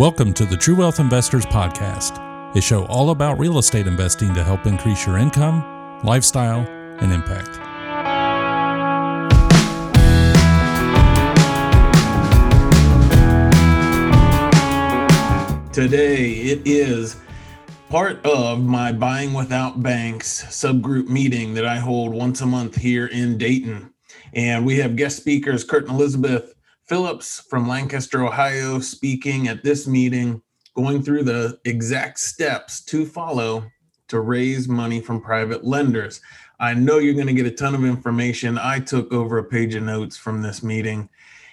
Welcome to the True Wealth Investors Podcast, a show all about real estate investing to help increase your income, lifestyle, and impact. Today it is part of my Buying Without Banks subgroup meeting that I hold once a month here in Dayton. And we have guest speakers, Kurt and Elizabeth Phillips from Lancaster, Ohio, speaking at this meeting, going through the exact steps to follow to raise money from private lenders. I know you're going to get a ton of information. I took over a page of notes from this meeting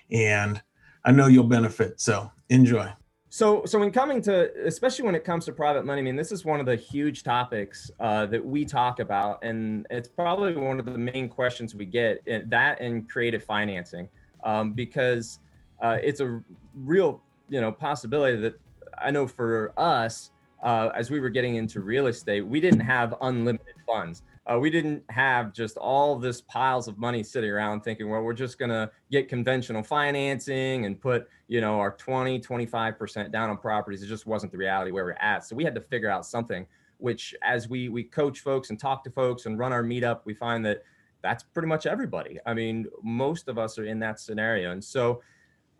and I know you'll benefit. So enjoy. So, so when coming to, especially when it comes to private money, I mean, this is one of the huge topics uh, that we talk about, and it's probably one of the main questions we get. Eh, that and creative financing um, because uh, it's a real you know possibility that I know for us uh, as we were getting into real estate, we didn't have unlimited funds. Uh, we didn't have just all this piles of money sitting around thinking, well, we're just going to get conventional financing and put, you know, our 20, 25% down on properties. It just wasn't the reality where we're at. So we had to figure out something, which as we, we coach folks and talk to folks and run our meetup, we find that that's pretty much everybody. I mean, most of us are in that scenario. And so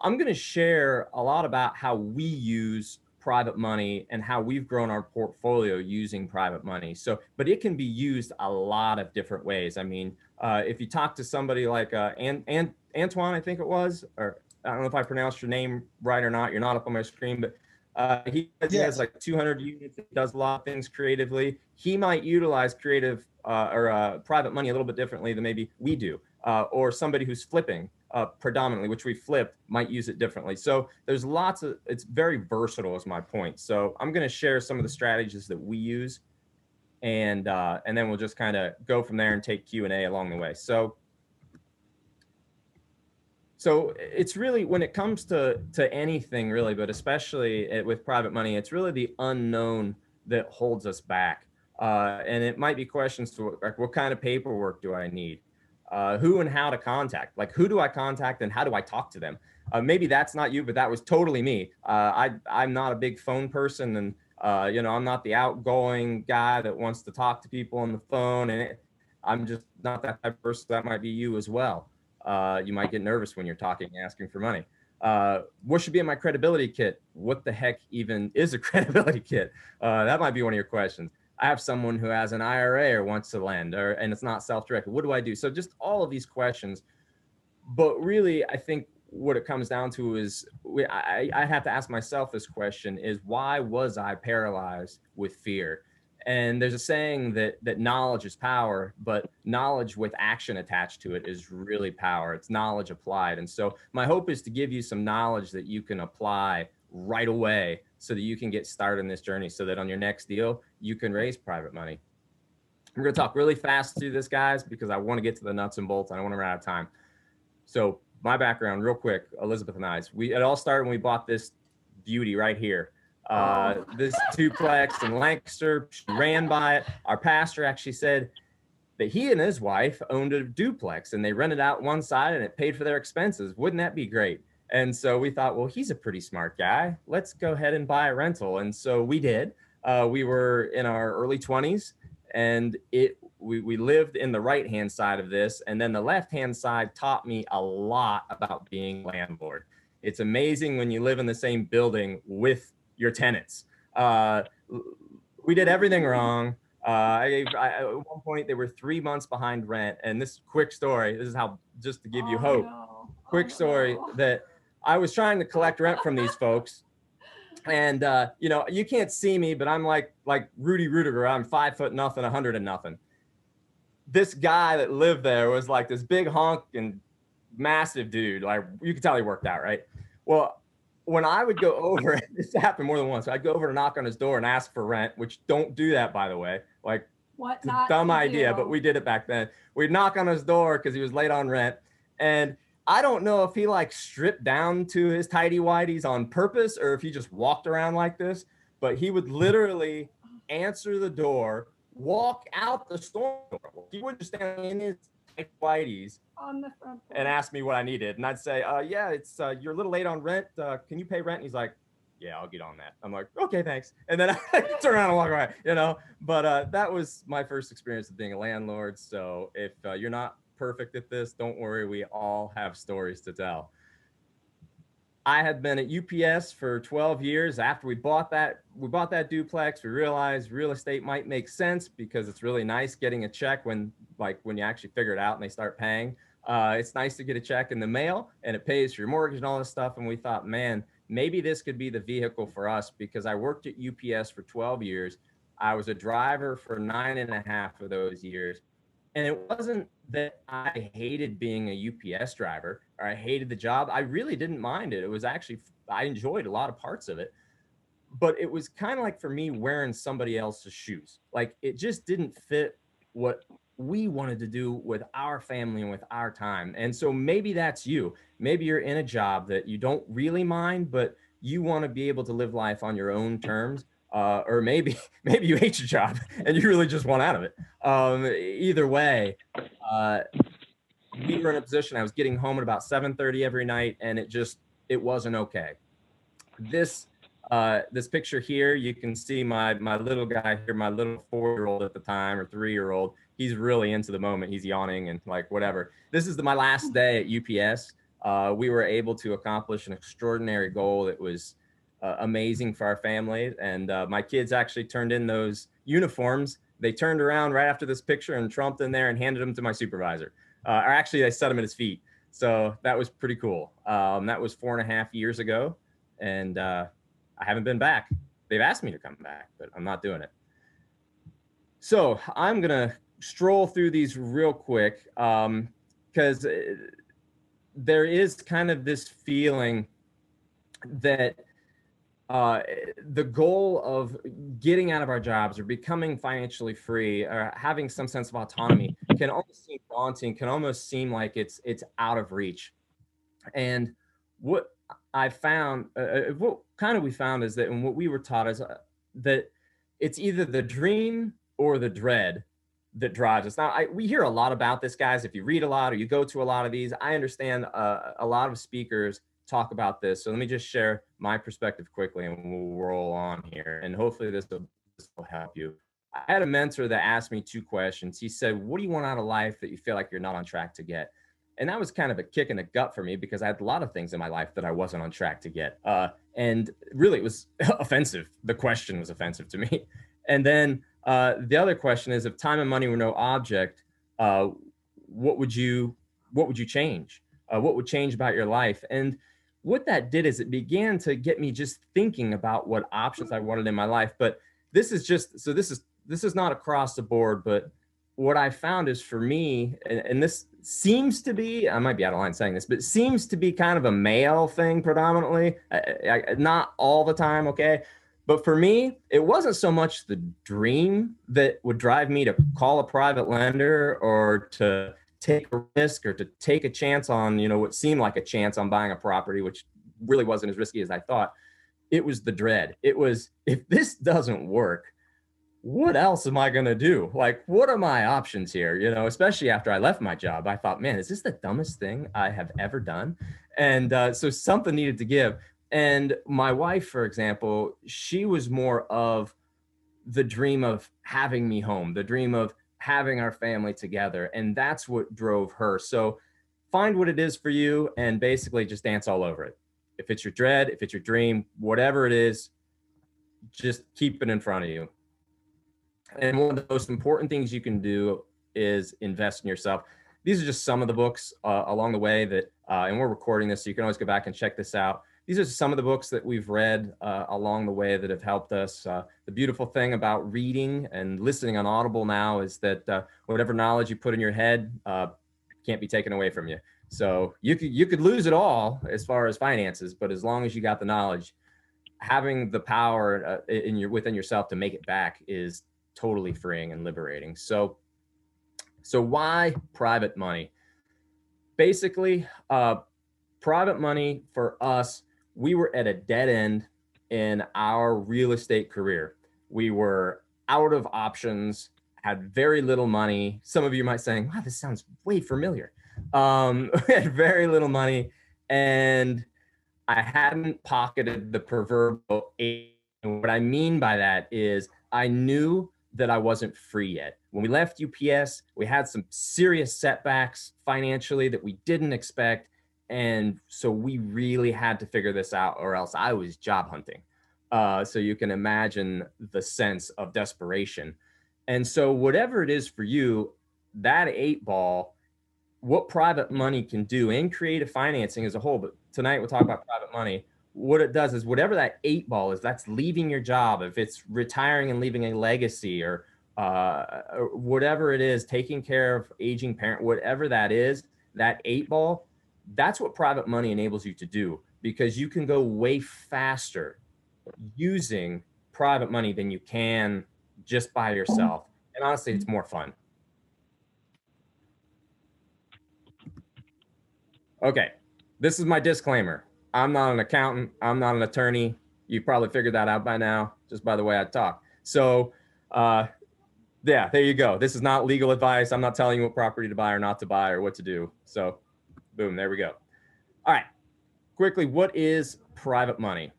I'm going to share a lot about how we use private money and how we've grown our portfolio using private money. So, but it can be used a lot of different ways. I mean, uh, if you talk to somebody like uh, An- An- Antoine, I think it was, or I don't know if I pronounced your name right or not. You're not up on my screen, but uh, he, yes. he has like 200 units. He does a lot of things creatively. He might utilize creative uh, or uh, private money a little bit differently than maybe we do, uh, or somebody who's flipping uh, predominantly, which we flip, might use it differently. So there's lots of. It's very versatile, is my point. So I'm going to share some of the strategies that we use, and uh, and then we'll just kind of go from there and take Q and A along the way. So. So it's really when it comes to to anything really, but especially with private money, it's really the unknown that holds us back. Uh, and it might be questions to like, what kind of paperwork do I need? Uh, who and how to contact? Like, who do I contact and how do I talk to them? Uh, maybe that's not you, but that was totally me. Uh, I I'm not a big phone person, and uh, you know I'm not the outgoing guy that wants to talk to people on the phone, and it, I'm just not that type of person. That might be you as well. Uh, you might get nervous when you're talking, asking for money. uh, what should be in my credibility kit? What the heck even is a credibility kit? Uh, that might be one of your questions. I have someone who has an IRA or wants to lend, or and it's not self-directed. What do I do? So just all of these questions. But really, I think what it comes down to is we, I, I have to ask myself this question: Is why was I paralyzed with fear? And there's a saying that that knowledge is power, but knowledge with action attached to it is really power. It's knowledge applied. And so my hope is to give you some knowledge that you can apply right away so that you can get started in this journey so that on your next deal you can raise private money. I'm going to talk really fast through this guys because i want to get to the nuts and bolts i don't want to run out of time. So my background real quick elizabeth and i we it all started when we bought this beauty right here. Uh, this duplex in lancaster ran by it. Our pastor actually said that he and his wife owned a duplex and they rented out one side and it paid for their expenses. Wouldn't that be great and so we thought, well, he's a pretty smart guy. Let's go ahead and buy a rental. And so we did. Uh, we were in our early 20s and it we, we lived in the right hand side of this. And then the left hand side taught me a lot about being landlord. It's amazing when you live in the same building with your tenants. Uh, we did everything wrong. Uh, I, I, at one point, they were three months behind rent. And this quick story, this is how, just to give you oh, hope, no. quick oh, story no. that I was trying to collect rent from these folks. And uh, you know, you can't see me, but I'm like like Rudy Ruettiger. I'm five foot nothing, a hundred and nothing. This guy that lived there was like this big honk and massive dude. Like you could tell he worked out, right? Well, when I would go over, this happened more than once. I'd go over to knock on his door and ask for rent, which don't do that, by the way. Like, what? dumb idea, but we did it back then. We'd knock on his door because he was late on rent, and I don't know if he like stripped down to his tidy whities on purpose or if he just walked around like this, but he would literally answer the door, walk out the store door. He would just stand in his tidy whities on the front and ask me what I needed. And I'd say, uh, yeah, it's uh, you're a little late on rent. Uh, can you pay rent? And he's like, yeah, I'll get on that. I'm like, okay, thanks. And then I turn around and walk away, you know. But uh, that was my first experience of being a landlord. So if uh, you're not perfect at this, don't worry. We all have stories to tell. I had been at UPS for 12 years. After we bought that, we bought that duplex. We realized real estate might make sense because it's really nice getting a check when, like, when you actually figure it out and they start paying. Uh, it's nice to get a check in the mail and it pays for your mortgage and all this stuff. And we thought, man, maybe this could be the vehicle for us because I worked at UPS for 12 years. I was a driver for nine and a half of those years. And it wasn't that I hated being a UPS driver or I hated the job. I really didn't mind it. It was actually, I enjoyed a lot of parts of it. But it was kind of like for me wearing somebody else's shoes. Like it just didn't fit what we wanted to do with our family and with our time. And so maybe that's you. Maybe you're in a job that you don't really mind, but you want to be able to live life on your own terms. Uh, or maybe maybe you hate your job and you really just want out of it. Um, either way, uh, we were in a position. I was getting home at about 7:30 every night, and it just it wasn't okay. This uh, this picture here, you can see my my little guy here, my little four year old at the time or three year old he's really into the moment. He's yawning and like whatever. This is the, my last day at UPS. Uh, we were able to accomplish an extraordinary goal that was uh, amazing for our family. And uh, my kids actually turned in those uniforms. They turned around right after this picture and trumped in there and handed them to my supervisor. Uh, or actually, I set them at his feet. So that was pretty cool. Um, that was four and a half years ago. And uh, I haven't been back. They've asked me to come back, but I'm not doing it. So I'm going to stroll through these real quick because um, uh, there is kind of this feeling that uh, the goal of getting out of our jobs or becoming financially free or having some sense of autonomy can almost seem daunting, can almost seem like it's it's out of reach. And what I found, uh, uh what kind of we found is that, and what we were taught is uh, that it's either the dream or the dread that drives us. Now, I, we hear a lot about this, guys. If you read a lot or you go to a lot of these, I understand uh, a lot of speakers talk about this. So let me just share my perspective quickly and we'll roll on here. And hopefully this will, this will help you. I had a mentor that asked me two questions. He said, What do you want out of life that you feel like you're not on track to get? And that was kind of a kick in the gut for me because I had a lot of things in my life that I wasn't on track to get. Uh, and really, it was offensive. The question was offensive to me. And then uh, the other question is, if time and money were no object, uh, what would you what would you change? Uh, what would change about your life? And what that did is it began to get me just thinking about what options I wanted in my life. But this is just so this is this is not across the board, but what I found is for me, and, and, this seems to be, I might be out of line saying this, but seems to be kind of a male thing predominantly, I, I, not all the time, okay? But for me, it wasn't so much the dream that would drive me to call a private lender or to take a risk or to take a chance on, you know, what seemed like a chance on buying a property, which really wasn't as risky as I thought. It was the dread. It was if this doesn't work, what else am I going to do? Like, what are my options here? You know, especially after I left my job, I thought, man, is this the dumbest thing I have ever done? And uh, so something needed to give. And my wife, for example, she was more of the dream of having me home, the dream of having our family together. And that's what drove her. So find what it is for you and basically just dance all over it. If it's your dread, if it's your dream, whatever it is, just keep it in front of you. And one of the most important things you can do is invest in yourself. These are just some of the books uh, along the way that, uh, and we're recording this, so you can always go back and check this out these are some of the books that we've read uh, along the way that have helped us. Uh, the beautiful thing about reading and listening on Audible now is that uh, whatever knowledge you put in your head uh, can't be taken away from you. So you could you could lose it all as far as finances, but as long as you got the knowledge, having the power uh, in your within yourself to make it back is totally freeing and liberating. So, so why private money? Basically, uh, private money for us we were at a dead end in our real estate career. We were out of options, had very little money. Some of you might saying, wow, this sounds way familiar. Um, we had very little money and I hadn't pocketed the proverbial eight. And what I mean by that is I knew that I wasn't free yet. When we left UPS, we had some serious setbacks financially that we didn't expect. And so we really had to figure this out, or else I was job hunting. Uh, so you can imagine the sense of desperation. And so, whatever it is for you, that eight ball, what private money can do in creative financing as a whole, but tonight we'll talk about private money. What it does is whatever that eight ball is, that's leaving your job. If it's retiring and leaving a legacy or, uh, whatever it is, taking care of aging parent, whatever that is, that eight ball, that's what private money enables you to do because you can go way faster using private money than you can just by yourself. And honestly, it's more fun. Okay, this is my disclaimer. I'm not an accountant. I'm not an attorney. You probably figured that out by now, just by the way I talk. So, uh, yeah, there you go. This is not legal advice. I'm not telling you what property to buy or not to buy or what to do. So, boom, there we go. All right, quickly, what is private money?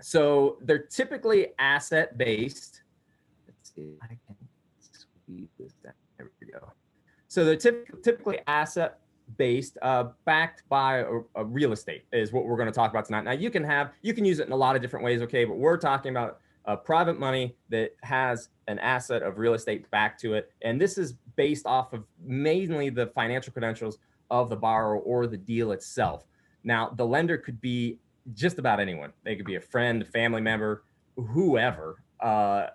So, they're typically asset based. Let's see I can squeeze this down. There we go. So, they're typ- typically asset based uh, backed by a, a, real estate is what we're going to talk about tonight now you can have you can use it in a lot of different ways okay but we're talking about uh, private money that has an asset of real estate back to it and this is based off of mainly the financial credentials of the borrower or the deal itself. Now the lender could be just about anyone. They could be a friend a family member whoever uh,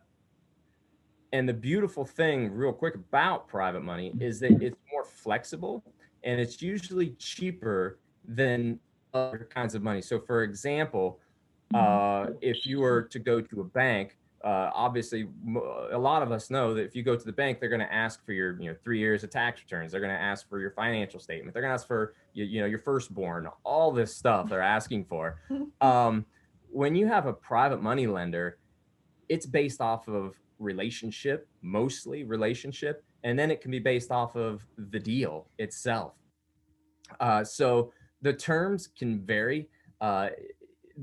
and the beautiful thing real quick about private money is that it's more flexible and it's usually cheaper than other kinds of money. So, for example, uh, if you were to go to a bank, uh, obviously, a lot of us know that if you go to the bank, they're going to ask for your, you know, three years of tax returns. They're going to ask for your financial statement. They're going to ask for, you, you know, your firstborn. All this stuff they're asking for. Um, when you have a private money lender, it's based off of relationship, mostly relationship, and then it can be based off of the deal itself. Uh, so the terms can vary. Uh,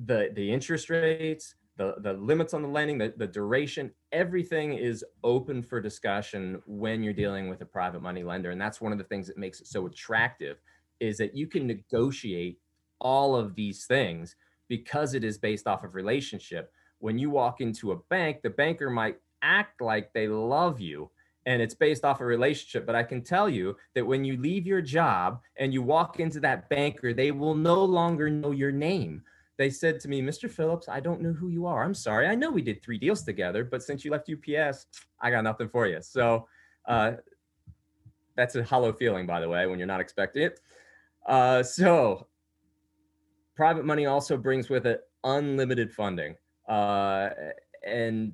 the the interest rates, the the limits on the lending, the, the duration, everything is open for discussion when you're dealing with a private money lender, and that's one of the things that makes it so attractive, is that you can negotiate all of these things because it is based off of relationship. When you walk into a bank, the banker might act like they love you and it's based off a relationship. But I can tell you that when you leave your job and you walk into that banker, they will no longer know your name. They said to me, Mr. Phillips, I don't know who you are. I'm sorry. I know we did three deals together, but since you left UPS, I got nothing for you. So uh, that's a hollow feeling, by the way, when you're not expecting it. Uh, so private money also brings with it unlimited funding. Uh, and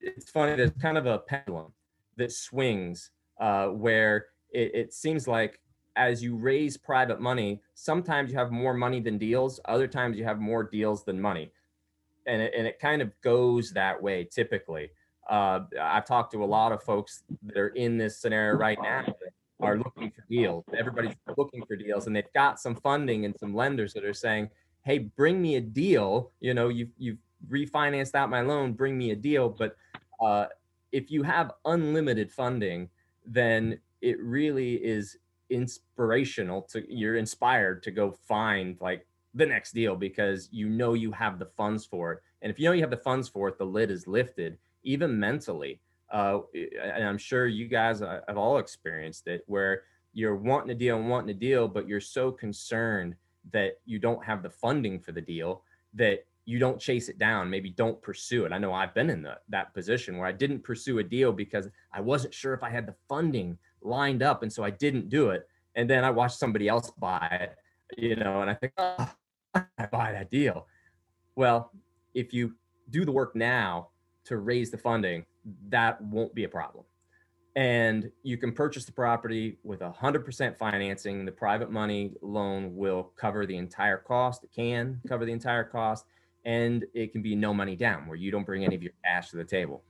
it's funny, there's kind of a pendulum that swings uh, where it, it seems like as you raise private money, sometimes you have more money than deals, other times you have more deals than money. And it, and it kind of goes that way typically. Uh, I've talked to a lot of folks that are in this scenario right now are looking for deals. Everybody's looking for deals and they've got some funding and some lenders that are saying, hey, bring me a deal. You know, you've, you've refinanced out my loan, bring me a deal. But uh, if you have unlimited funding, then it really is inspirational to you're inspired to go find like the next deal because you know you have the funds for it. And if you know you have the funds for it, the lid is lifted, even mentally. Uh, and I'm sure you guys have all experienced it where you're wanting a deal and wanting a deal, but you're so concerned that you don't have the funding for the deal that you don't chase it down maybe don't pursue it i know i've been in the, that position where i didn't pursue a deal because i wasn't sure if i had the funding lined up and so i didn't do it. And then i watched somebody else buy it you know and i think oh, i buy that deal. Well if you do the work now to raise the funding that won't be a problem. And you can purchase the property with 100% financing. The private money loan will cover the entire cost it can cover the entire cost and it can be no money down where you don't bring any of your cash to the table.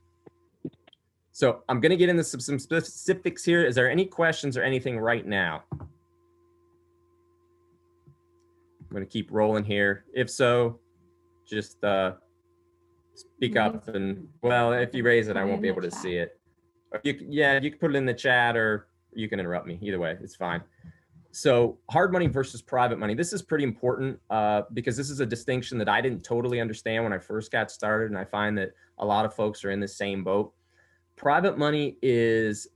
So I'm going to get into some, some specifics here. Is there any questions or anything right now? I'm going to keep rolling here. If so, just uh, speak up and well, if you raise it, I won't be able to see it. You, yeah, you can put it in the chat or you can interrupt me. Either way, it's fine. So hard money versus private money. This is pretty important uh, because this is a distinction that I didn't totally understand when I first got started, and I find that a lot of folks are in the same boat. Private money is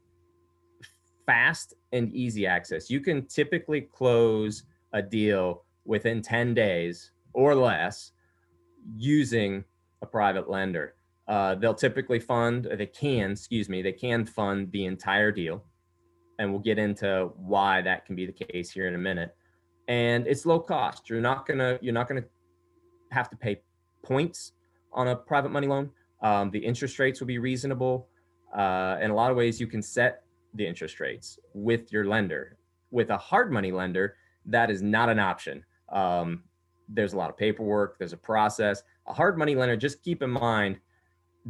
fast and easy access. You can typically close a deal within 10 days or less using a private lender. Uh, they'll typically fund, they can, excuse me, they can fund the entire deal and we'll get into why that can be the case here in a minute. And it's low cost. You're not gonna you're not gonna have to pay points on a private money loan. Um, the interest rates will be reasonable. Uh, in a lot of ways, you can set the interest rates with your lender. With a hard money lender, that is not an option. Um, there's a lot of paperwork. There's a process. A hard money lender, just keep in mind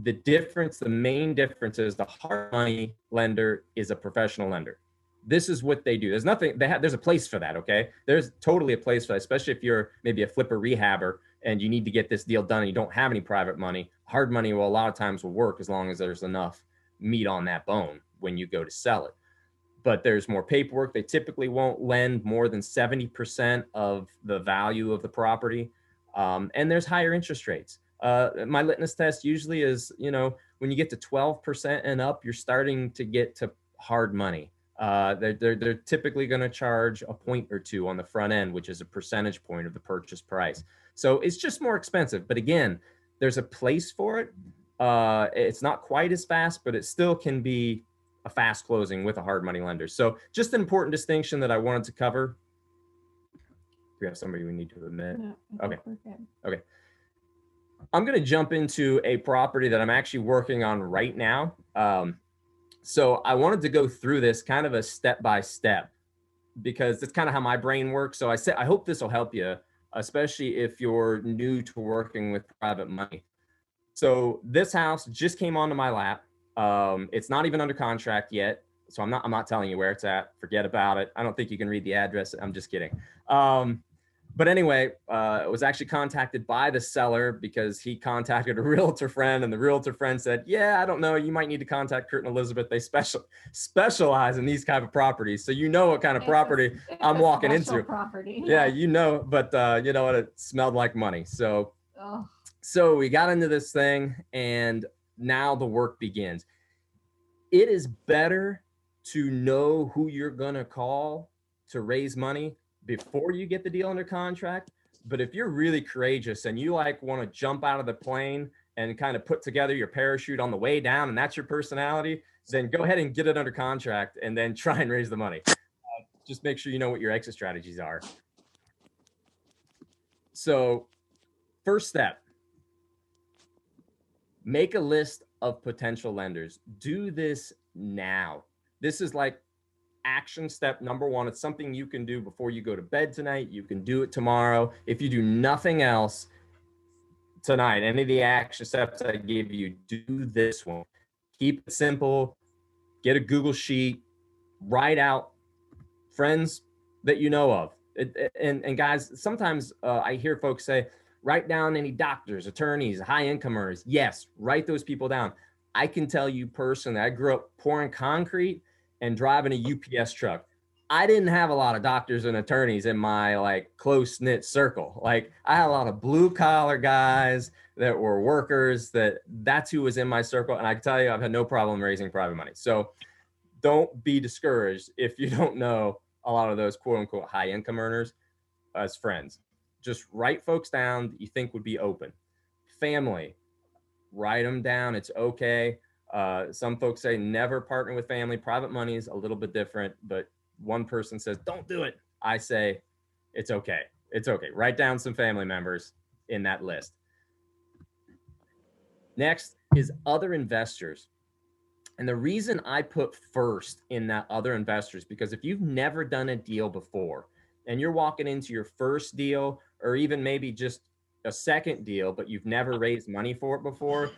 the difference, the main difference is the hard money lender is a professional lender. This is what they do. There's nothing, they have, there's a place for that. Okay. There's totally a place for that, especially if you're maybe a flipper rehabber and you need to get this deal done and you don't have any private money. Hard money will a lot of times will work as long as there's enough meat on that bone when you go to sell it. But there's more paperwork. They typically won't lend more than 70% of the value of the property. Um, and there's higher interest rates uh, my litmus test usually is, you know, when you get to 12% and up, you're starting to get to hard money. Uh, they're, they're, they're typically going to charge a point or two on the front end, which is a percentage point of the purchase price. So it's just more expensive. But again, there's a place for it. Uh, it's not quite as fast, but it still can be a fast closing with a hard money lender. So just an important distinction that I wanted to cover. We have somebody we need to admit. No, okay. Okay. I'm going to jump into a property that I'm actually working on right now. Um, so I wanted to go through this kind of a step by step because that's kind of how my brain works. So I said, I hope this will help you, especially if you're new to working with private money. So this house just came onto my lap. Um, it's not even under contract yet. So I'm not, I'm not telling you where it's at. Forget about it. I don't think you can read the address. I'm just kidding. Um, but anyway, uh, it was actually contacted by the seller because he contacted a realtor friend, and the realtor friend said, "Yeah, I don't know. You might need to contact Kurt and Elizabeth. They special specialize in these type of properties, so you know what kind of it's property i I'm walking into. Property. Yeah, you know. But uh, you know what? It smelled like money. So, oh. So we got into this thing, and now the work begins. It is better to know who you're gonna call to raise money before you get the deal under contract. But if you're really courageous and you like want to jump out of the plane and kind of put together your parachute on the way down, and that's your personality, then go ahead and get it under contract and then try and raise the money. Uh, just make sure you know what your exit strategies are. So, first step make a list of potential lenders. Do this now. This is like action step number one. It's something you can do before you go to bed tonight. You can do it tomorrow. If you do nothing else tonight, any of the action steps I give you, do this one. Keep it simple. Get a Google sheet. Write out friends that you know of. It, and, and guys, sometimes uh, I hear folks say, write down any doctors, attorneys, high income earners. Yes, write those people down. I can tell you personally, I grew up pouring concrete and driving a UPS truck. I didn't have a lot of doctors and attorneys in my like close knit circle. Like I had a lot of blue collar guys that were workers that that's who was in my circle. And I can tell you, I've had no problem raising private money. So don't be discouraged if you don't know a lot of those quote unquote high income earners as friends. Just write folks down that you think would be open. Family, write them down. It's okay. Uh, some folks say never partner with family. Private money is a little bit different, but one person says don't do it. I say it's okay. It's okay. Write down some family members in that list. Next is other investors. And the reason I put first in that other investors, because if you've never done a deal before and you're walking into your first deal or even maybe just a second deal, but you've never raised money for it before,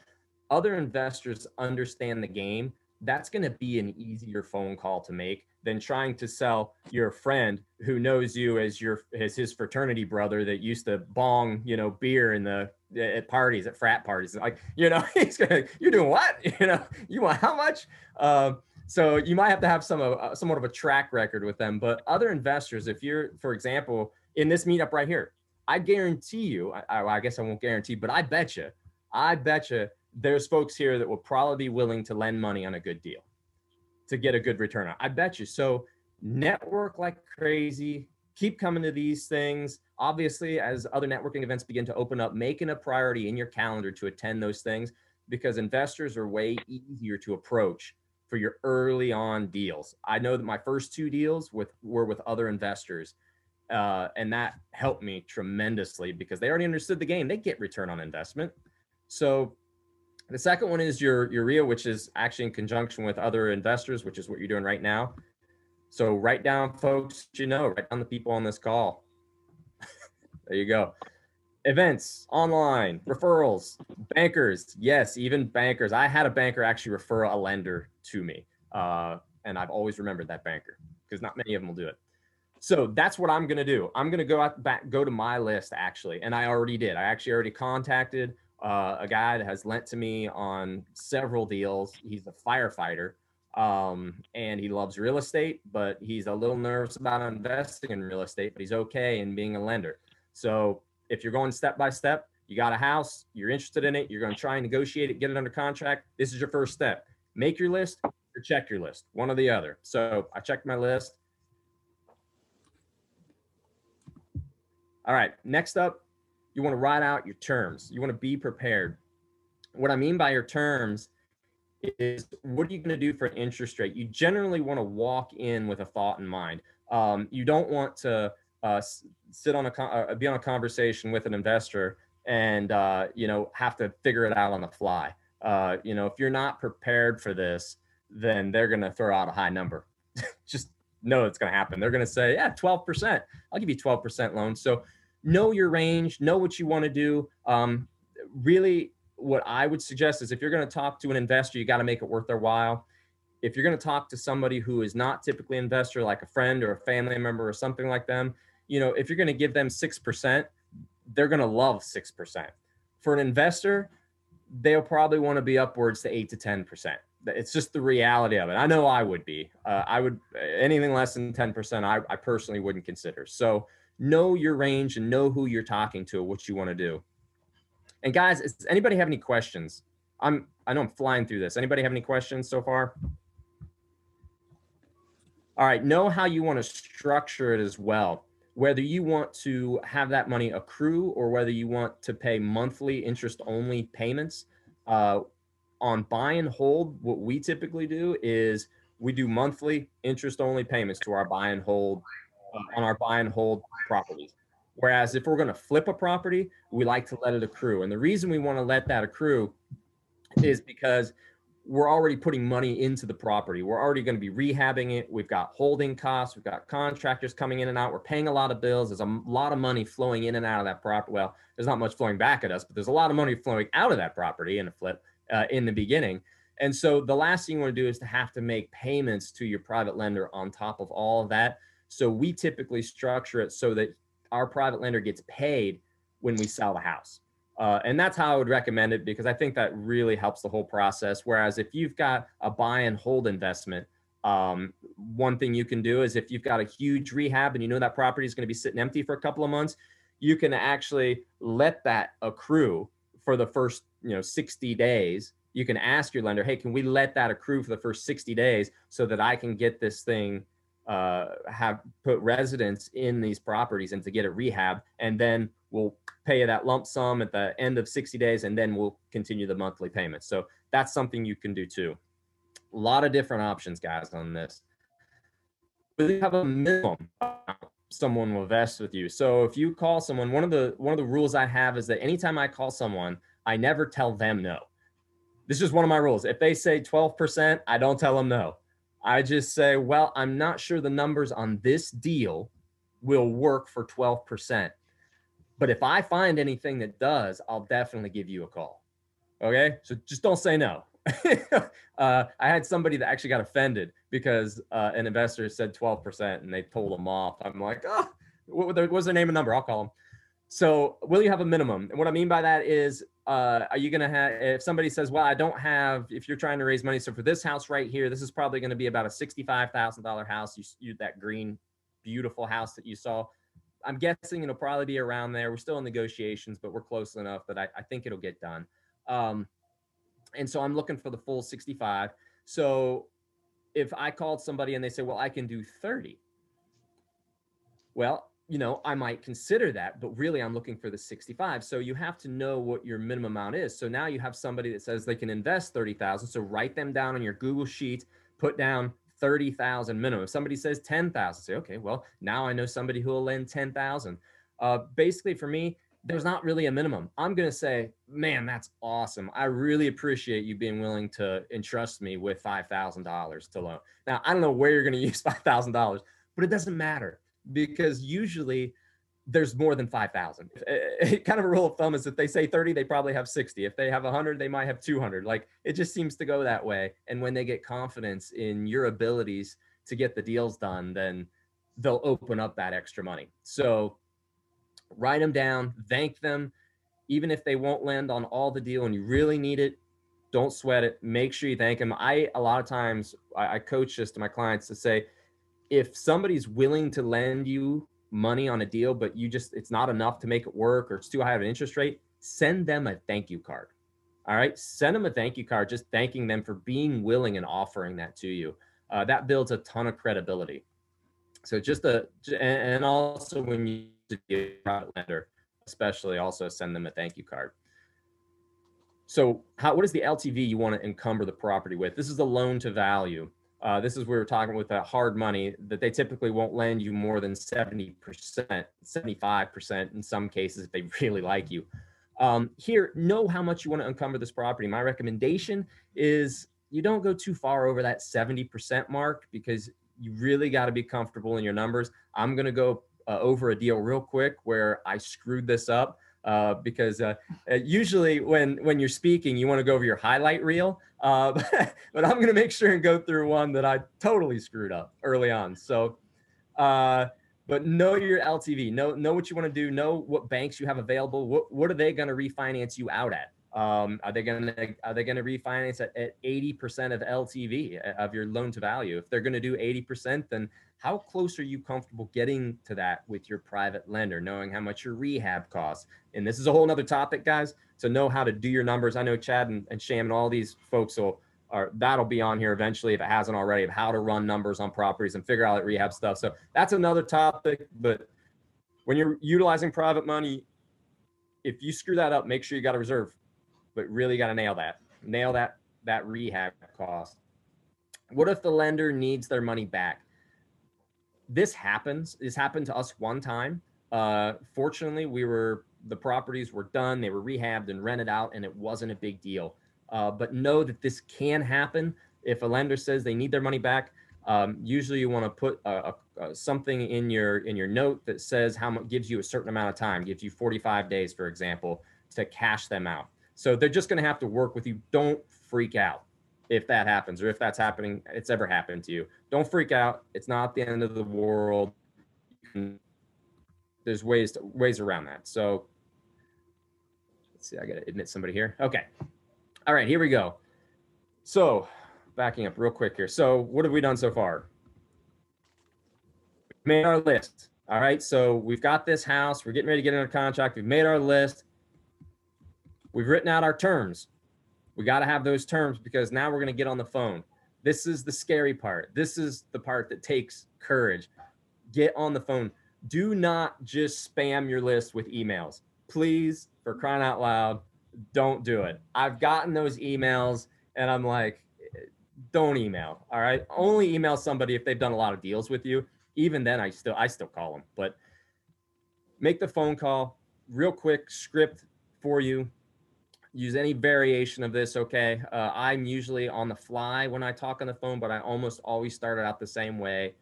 other investors understand the game. That's going to be an easier phone call to make than trying to sell your friend who knows you as your as his fraternity brother that used to bong you know beer in the at parties at frat parties. Like you know he's gonna you're doing what? You know you want how much? Uh, so you might have to have some uh, somewhat of a track record with them but other investors if you're for example in this meetup right here i guarantee you i, I guess i won't guarantee but i bet you i bet you there's folks here that will probably be willing to lend money on a good deal to get a good return on. I bet you. So network like crazy. Keep coming to these things. Obviously, as other networking events begin to open up, making a priority in your calendar to attend those things because investors are way easier to approach for your early on deals. I know that my first two deals with were with other investors. Uh, and that helped me tremendously because they already understood the game. They get return on investment. So the second one is your REIA, which is actually in conjunction with other investors, which is what you're doing right now. So write down folks you know, write down the people on this call. there you go. Events, online, referrals, bankers. Yes, even bankers. I had a banker actually refer a lender to me. Uh, and I've always remembered that banker because not many of them will do it. So that's what I'm gonna do. I'm gonna go out back, go to my list actually, and I already did. I actually already contacted uh, a guy that has lent to me on several deals. He's a firefighter um, and he loves real estate, but he's a little nervous about investing in real estate, but he's okay in being a lender. So if you're going step by step, you got a house, you're interested in it, you're going to try and negotiate it, get it under contract. This is your first step. Make your list or check your list, one or the other. So I checked my list. All right, next up, you want to write out your terms. You want to be prepared. What I mean by your terms is what are you going to do for an interest rate? You generally want to walk in with a thought in mind. Um, you don't want to uh, sit on a uh, be on a conversation with an investor and uh, you know have to figure it out on the fly. Uh, you know, if you're not prepared for this, then they're going to throw out a high number. Just know it's going to happen. They're going to say, "Yeah, 12%. I'll give you 12% loan." So know your range, know what you want to do. Um, really, what I would suggest is if you're going to talk to an investor, you got to make it worth their while. If you're going to talk to somebody who is not typically an investor, like a friend or a family member or something like them, you know, if you're going to give them 6%, they're going to love 6%. For an investor, they'll probably want to be upwards to 8 to 10%. It's just the reality of it. I know I would be. Uh, I would anything less than 10%, I, I personally wouldn't consider. So, know your range and know who you're talking to, what you want to do. And guys, does anybody have any questions? I'm I know I'm flying through this. Anybody have any questions so far? All right, know how you want to structure it as well. Whether you want to have that money accrue or whether you want to pay monthly interest only payments. Uh, on buy and hold, what we typically do is we do monthly interest only payments to our buy and hold uh, on our buy and hold properties. Whereas if we're going to flip a property, we like to let it accrue. And the reason we want to let that accrue is because we're already putting money into the property. We're already going to be rehabbing it. We've got holding costs. We've got contractors coming in and out. We're paying a lot of bills. There's a lot of money flowing in and out of that property. Well, there's not much flowing back at us, but there's a lot of money flowing out of that property in a flip uh, in the beginning. And so the last thing you want to do is to have to make payments to your private lender on top of all of that. So we typically structure it so that our private lender gets paid when we sell the house. Uh, and that's how I would recommend it because I think that really helps the whole process. Whereas if you've got a buy and hold investment, um, one thing you can do is if you've got a huge rehab and you know that property is going to be sitting empty for a couple of months, you can actually let that accrue for the first you know 60 days. You can ask your lender, hey, can we let that accrue for the first 60 days so that I can get this thing uh, have put residents in these properties and to get a rehab, and then we'll pay you that lump sum at the end of 60 days, and then we'll continue the monthly payments. So that's something you can do too. A lot of different options, guys, on this. But you have a minimum someone will vest with you. So if you call someone, one of the one of the rules I have is that anytime I call someone, I never tell them no. This is one of my rules. If they say 12%, I don't tell them no. I just say, well, I'm not sure the numbers on this deal will work for 12%. But if I find anything that does, I'll definitely give you a call. Okay. So just don't say no. uh, I had somebody that actually got offended because uh, an investor said 12% and they told them off. I'm like, oh, what, what's their name and number? I'll call them. So, will you have a minimum? And what I mean by that is, uh, are you going to have, if somebody says, well, I don't have, if you're trying to raise money, so for this house right here, this is probably going to be about a $65,000 house. You, you, that green, beautiful house that you saw. I'm guessing it'll probably be around there. We're still in negotiations, but we're close enough that I, I think it'll get done. Um, and so I'm looking for the full 65. So if I called somebody and they say, well, I can do 30, well, you know, I might consider that, but really I'm looking for the 65. So you have to know what your minimum amount is. So now you have somebody that says they can invest 30,000. So write them down on your Google sheet, put down 30,000 minimum. If somebody says 10,000, say, okay, well, now I know somebody who will lend 10,000. Uh, basically for me, there's not really a minimum. I'm going to say, man, that's awesome. I really appreciate you being willing to entrust me with $5,000 to loan. Now, I don't know where you're going to use $5,000, but it doesn't matter because usually there's more than 5,000. Eh, eh, eh, kind of a rule of thumb is if they say 30, they probably have 60. If they have 100, they might have 200. Like it just seems to go that way. And when they get confidence in your abilities to get the deals done, then they'll open up that extra money. So write them down, thank them. Even if they won't lend on all the deal and you really need it, don't sweat it. Make sure you thank them. I, a lot of times, I, I coach this to my clients to say, if somebody's willing to lend you money on a deal, but you just, it's not enough to make it work or it's too high of an interest rate, send them a thank you card. All right. Send them a thank you card, just thanking them for being willing and offering that to you. Uh, that builds a ton of credibility. So just a, and also when you to be a private lender, especially also send them a thank you card. So how, what is the LTV you want to encumber the property with? This is the loan to value. Uh, this is where we're talking with that hard money that they typically won't lend you more than 70%, 75% in some cases if they really like you. Um, here, know how much you want to encumber this property. My recommendation is you don't go too far over that 70% mark because you really got to be comfortable in your numbers. I'm going to go uh, over a deal real quick where I screwed this up uh, because uh, uh usually when when you're speaking, you want to go over your highlight reel, uh, but I'm going to make sure and go through one that I totally screwed up early on. So, uh, but know your LTV, know know what you want to do, know what banks you have available. What what are they going to refinance you out at? Um, are they going to are they going to refinance at, at 80% of LTV uh, of your loan to value? If they're going to do 80%, then how close are you comfortable getting to that with your private lender, knowing how much your rehab costs? And this is a whole nother topic, guys. To know how to do your numbers. I know Chad and, and Sham and all these folks will are that'll be on here eventually if it hasn't already of how to run numbers on properties and figure out that rehab stuff. So that's another topic. But when you're utilizing private money, if you screw that up, make sure you got a reserve but really got to nail that. Nail that that rehab cost. What if the lender needs their money back? This happens. This happened to us one time. Uh, fortunately, we were the properties were done, they were rehabbed and rented out, and it wasn't a big deal. Uh, but know that this can happen if a lender says they need their money back. Um, usually, you want to put a, a, something in your in your note that says how much gives you a certain amount of time, gives you 45 days, for example, to cash them out. So they're just going to have to work with you. Don't freak out if that happens or if that's happening, it's ever happened to you. Don't freak out. It's not the end of the world. There's ways to, ways around that. So let's see. I got to admit somebody here. Okay. All right. Here we go. So backing up real quick here. So what have we done so far? Made our list. All right. So we've got this house. We're getting ready to get under contract. We've made our list. We've written out our terms. We got to have those terms because now we're going to get on the phone. This is the scary part. This is the part that takes courage. Get on the phone. Do not just spam your list with emails. Please, for crying out loud, don't do it. I've gotten those emails and I'm like, don't email. All right. Only email somebody if they've done a lot of deals with you. Even then, I still I still call them. But make the phone call real quick, script for you use any variation of this, okay? Uh, I'm usually on the fly when I talk on the phone, but I almost always started out the same way.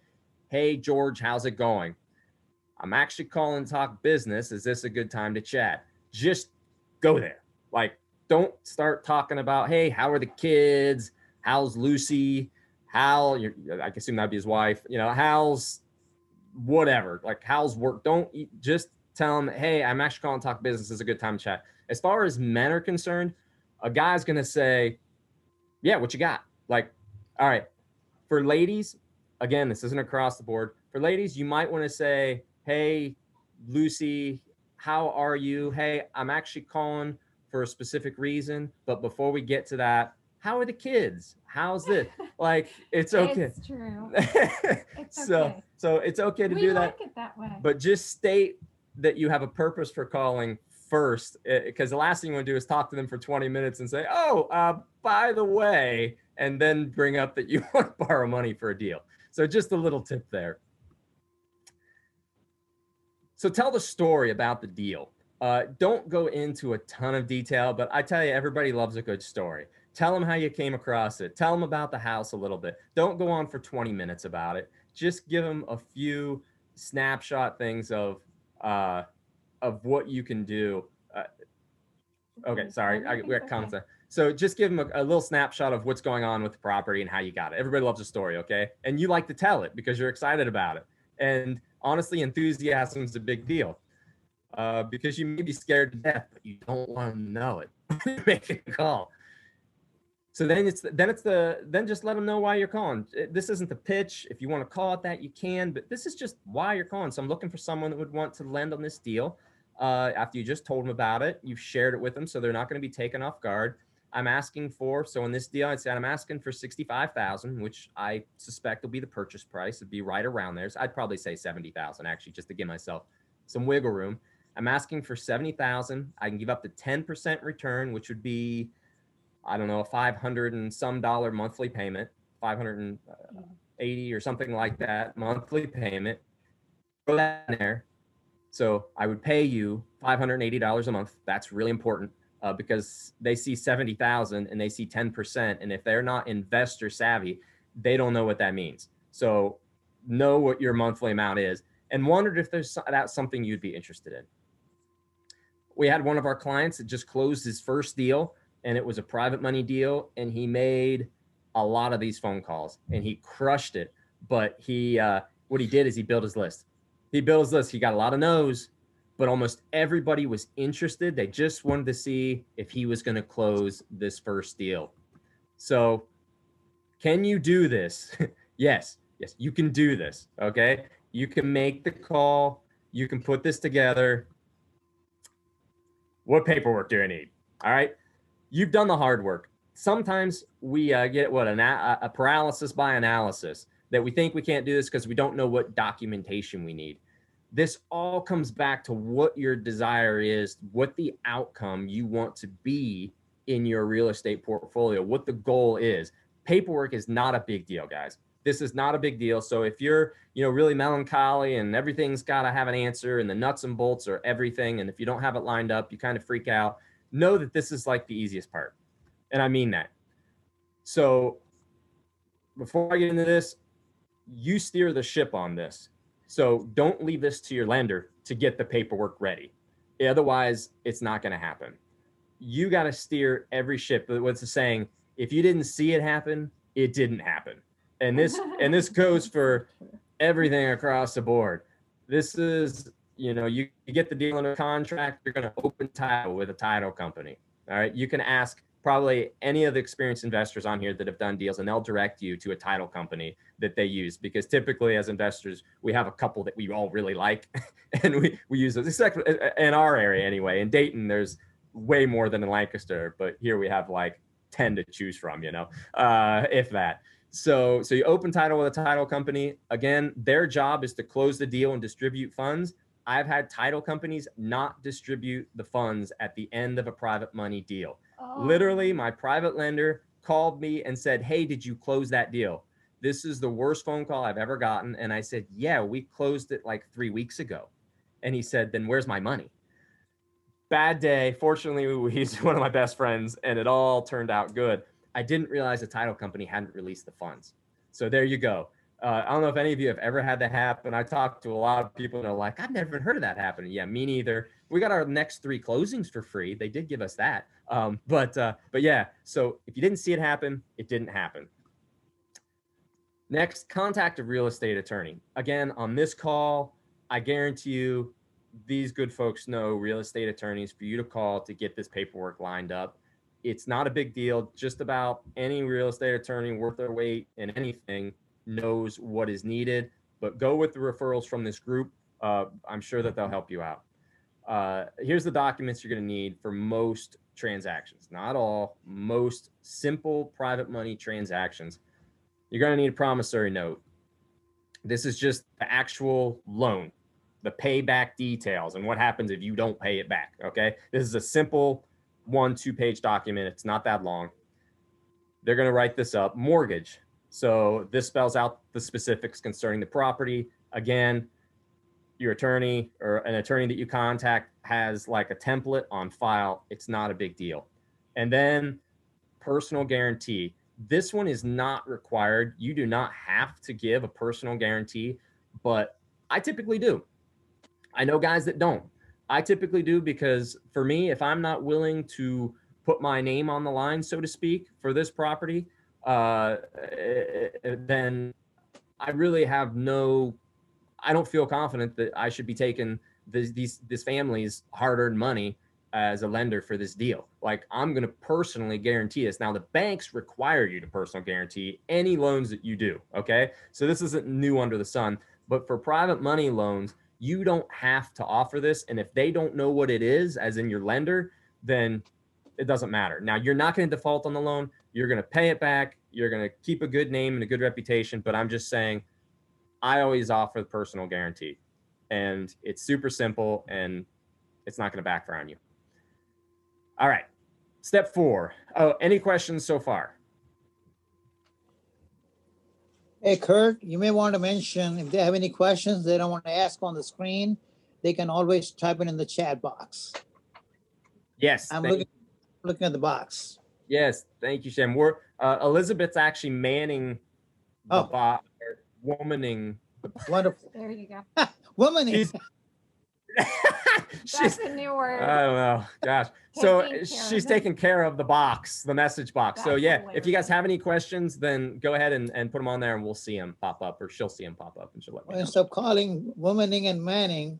Hey, George, how's it going? I'm actually calling talk business. Is this a good time to chat? Just go there. Like, don't start talking about, hey, how are the kids? How's Lucy? Hal, I assume that'd be his wife. You know, how's whatever, like how's work? Don't just tell him, hey, I'm actually calling to talk business. It's a good time to chat. As far as men are concerned, a guy's gonna say, yeah, what you got? Like, all right. For ladies, again, this isn't across the board. For ladies, you might want to say, hey, Lucy, how are you? Hey, I'm actually calling for a specific reason. But before we get to that, how are the kids? How's this? Like, it's okay. It's true. it's so, okay. so it's okay to we do like that. it that way. But just state that you have a purpose for calling first, because the last thing you want to do is talk to them for 20 minutes and say, "Oh, uh, by the way," and then bring up that you want to borrow money for a deal. So just a little tip there. So tell the story about the deal. Uh, don't go into a ton of detail, but I tell you, everybody loves a good story. Tell them how you came across it. Tell them about the house a little bit. Don't go on for 20 minutes about it. Just give them a few snapshot things of uh, of what you can do. Uh, okay, sorry, I, we got comments there. So just give them a, a little snapshot of what's going on with the property and how you got it. Everybody loves a story, okay? And you like to tell it because you're excited about it. And honestly, enthusiasm is a big deal uh, because you may be scared to death, but you don't want to know it. Make a call. So then it's then it's the then just let them know why you're calling. This isn't the pitch. If you want to call it that, you can. But this is just why you're calling. So I'm looking for someone that would want to lend on this deal. Uh, after you just told them about it, you've shared it with them, so they're not going to be taken off guard. I'm asking for so in this deal, I'd say I'm asking for sixty-five thousand, which I suspect will be the purchase price. It'd be right around there. So I'd probably say seventy thousand actually, just to give myself some wiggle room. I'm asking for seventy thousand. I can give up to ten percent return, which would be, I don't know, a five hundred and some dollar monthly payment, five hundred and eighty or something like that monthly payment. Throw that in there. So I would pay you five hundred and eighty dollars a month. That's really important uh, because they see 70,000 and they see 10%. And if they're not investor savvy, they don't know what that means. So know what your monthly amount is and wondered if there's that's something you'd be interested in. We had one of our clients that just closed his first deal and it was a private money deal and he made a lot of these phone calls and he crushed it. But he, uh, what he did is he built his list. He built his list. He got a lot of no's, but almost everybody was interested. They just wanted to see if he was going to close this first deal. So, can you do this? yes, yes, you can do this. Okay. You can make the call, you can put this together. What paperwork do I need? All right. You've done the hard work. Sometimes we uh, get what an a, paralysis by analysis that we think we can't do this because we don't know what documentation we need this all comes back to what your desire is, what the outcome you want to be in your real estate portfolio, what the goal is. Paperwork is not a big deal, guys. This is not a big deal. So if you're, you know, really melancholy and everything's got to have an answer and the nuts and bolts are everything and if you don't have it lined up, you kind of freak out, know that this is like the easiest part. And I mean that. So before I get into this, you steer the ship on this so don't leave this to your lender to get the paperwork ready. Otherwise, it's not going to happen. You got to steer every ship. What's the saying? If you didn't see it happen, it didn't happen. And this and this goes for everything across the board. This is, you know, you, you get the deal under contract, you're going to open title with a title company. All right. You can ask probably any of the experienced investors on here that have done deals and they'll direct you to a title company that they use because typically as investors we have a couple that we all really like and we, we use those except in our area anyway in dayton there's way more than in lancaster but here we have like 10 to choose from you know uh, if that so so you open title with a title company again their job is to close the deal and distribute funds i've had title companies not distribute the funds at the end of a private money deal Oh. Literally, my private lender called me and said, Hey, did you close that deal? This is the worst phone call I've ever gotten. And I said, Yeah, we closed it like three weeks ago. And he said, Then where's my money? Bad day. Fortunately, he's one of my best friends and it all turned out good. I didn't realize the title company hadn't released the funds. So there you go. Uh, I don't know if any of you have ever had that happen. I talked to a lot of people and they're like, I've never heard of that happening. Yeah, me neither. We got our next three closings for free. They did give us that. Um, but uh, but yeah, so if you didn't see it happen, it didn't happen. Next, contact a real estate attorney. Again, on this call, I guarantee you these good folks know real estate attorneys for you to call to get this paperwork lined up. It's not a big deal. Just about any real estate attorney worth their weight in anything knows what is needed. But go with the referrals from this group. Uh, I'm sure that they'll help you out. Uh, here's the documents you're going to need for most transactions, not all, most simple private money transactions. You're going to need a promissory note. This is just the actual loan, the payback details, and what happens if you don't pay it back. Okay. This is a simple one, two page document. It's not that long. They're going to write this up. Mortgage. So this spells out the specifics concerning the property. Again, your attorney or an attorney that you contact has like a template on file. It's not a big deal. And then personal guarantee. This one is not required. You do not have to give a personal guarantee, but I typically do. I know guys that don't. I typically do because for me, if I'm not willing to put my name on the line, so to speak, for this property, uh, eh, eh, then I really have no. I don't feel confident that I should be taking this, these this family's hard-earned money as a lender for this deal. Like I'm going to personally guarantee this. Now the banks require you to personal guarantee any loans that you do. Okay, so this isn't new under the sun. But for private money loans, you don't have to offer this. And if they don't know what it is, as in your lender, then it doesn't matter. Now you're not going to default on the loan. You're going to pay it back. You're going to keep a good name and a good reputation. But I'm just saying, I always offer the personal guarantee, and it's super simple and it's not going to backfire on you. All right. Step four. Oh, any questions so far? Hey, Kurt, you may want to mention if they have any questions they don't want to ask on the screen, they can always type it in the chat box. Yes. I'm looking, looking at the box. Yes, thank you, Shem. We're uh, Elizabeth's actually manning the Oh. bot, or womaning. Wonderful. There you go. Woman, She's- That's she's, a new word. I don't know, gosh. So she's taking care of the box, the message box. so That's yeah, if you guys have any questions, then go ahead and, and put them on there, and we'll see them pop up, or she'll see them pop up, and she'll let me know. instead of calling womaning and manning,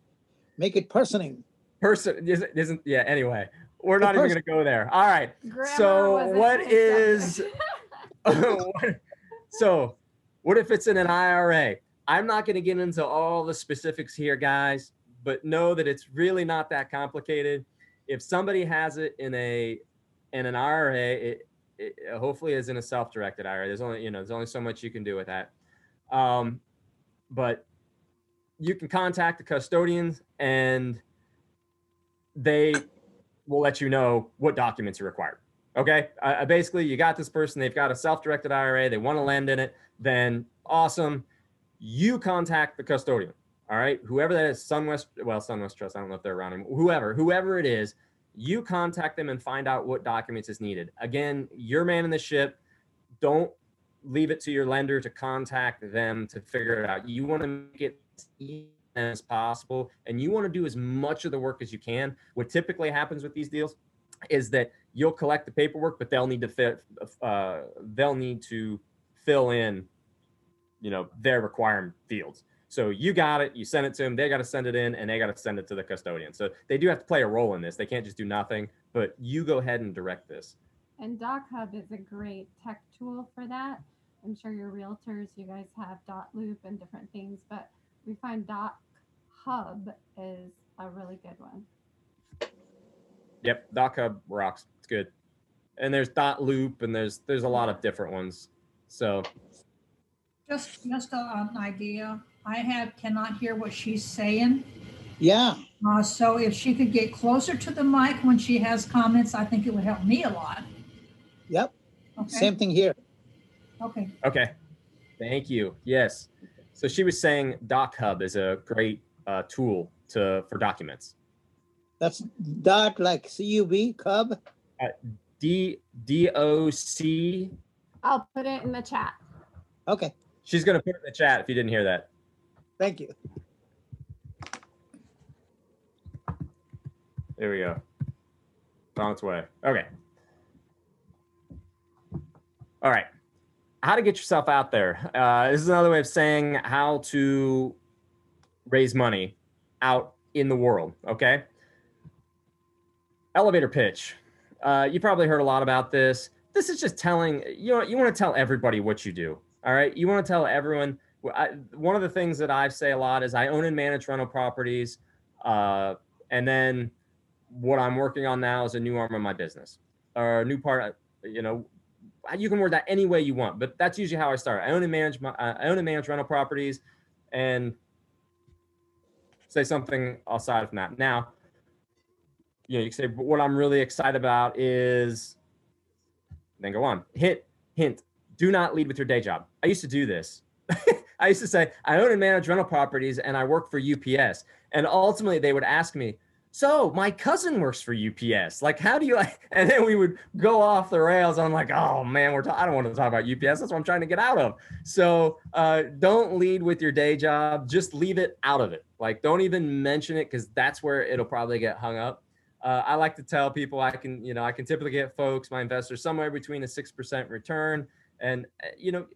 make it personing. Person isn't, isn't yeah. Anyway, we're not even gonna go there. All right. Grammar so was a what big is subject. What- so what if it's in an IRA? I'm not going to get into all the specifics here, guys, but know that it's really not that complicated. If somebody has it in a in an IRA, it, it hopefully is in a self-directed IRA. There's only you know there's only so much you can do with that. Um, but you can contact the custodians and they will let you know what documents are required. Okay. Uh, uh, basically, you got this person, they've got a self directed IRA, they want to lend in it, then awesome. You contact the custodian. All right. Whoever that is, Sunwest, well, Sunwest Trust, I don't know if they're around. Whoever, whoever it is, you contact them and find out what documents is needed. Again, you're man in the ship. Don't leave it to your lender to contact them to figure it out. You want to make it as possible and you want to do as much of the work as you can. What typically happens with these deals is that you'll collect the paperwork, but they'll need to fit, uh, they'll need to fill in, you know, their requirement fields. So you got it, you send it to them, they got to send it in, and they got to send it to the custodian. So they do have to play a role in this. They can't just do nothing, but you go ahead and direct this. And Doc Hub is a great tech tool for that. I'm sure your realtors, you guys have Dot Loop and different things, but we find Doc Hub is a really good one. Yep, Doc Hub rocks. It's good. And there's Dot Loop, and there's there's a lot of different ones. So Just, just a- an idea. I have, cannot hear what she's saying. Yeah, Uh, so if she could get closer to the mic when she has comments, I think it would help me a lot. yep. Okay, Same thing here. okay. Okay. Thank you. Yes. So she was saying Doc Hub is a great uh, tool to for documents. That's dot like C U B, cub. D D O C. I'll put it in the chat. Okay. She's gonna put it in the chat if you didn't hear that. Thank you. There we go. It's on its way. Okay. All right. How to get yourself out there. Uh, this is another way of saying how to raise money out in the world. Okay. Elevator pitch. Uh, you probably heard a lot about this. This is just telling you know you want to tell everybody what you do. All right. You want to tell everyone. I, one of the things that I say a lot is I own and manage rental properties. Uh, and then what I'm working on now is a new arm of my business or a new part. You know, you can word that any way you want, but that's usually how I start. I own and manage my, I own and manage rental properties, and say something aside from that. Now, you know, you can say, what I'm really excited about is, then go on. Hit hint. Do not lead with your day job. I used to do this. I used to say, I own and manage rental properties, and I work for UPS. And ultimately, they would ask me, so my cousin works for UPS. Like, how do you? And then we would go off the rails. I'm like, oh man, we're. I don't want to talk about UPS. That's what I'm trying to get out of. So uh, don't lead with your day job. Just leave it out of it. Like, don't even mention it because that's where it'll probably get hung up. Uh, I like to tell people I can, you know, I can typically get folks, my investors, somewhere between a six percent return, and uh, you know,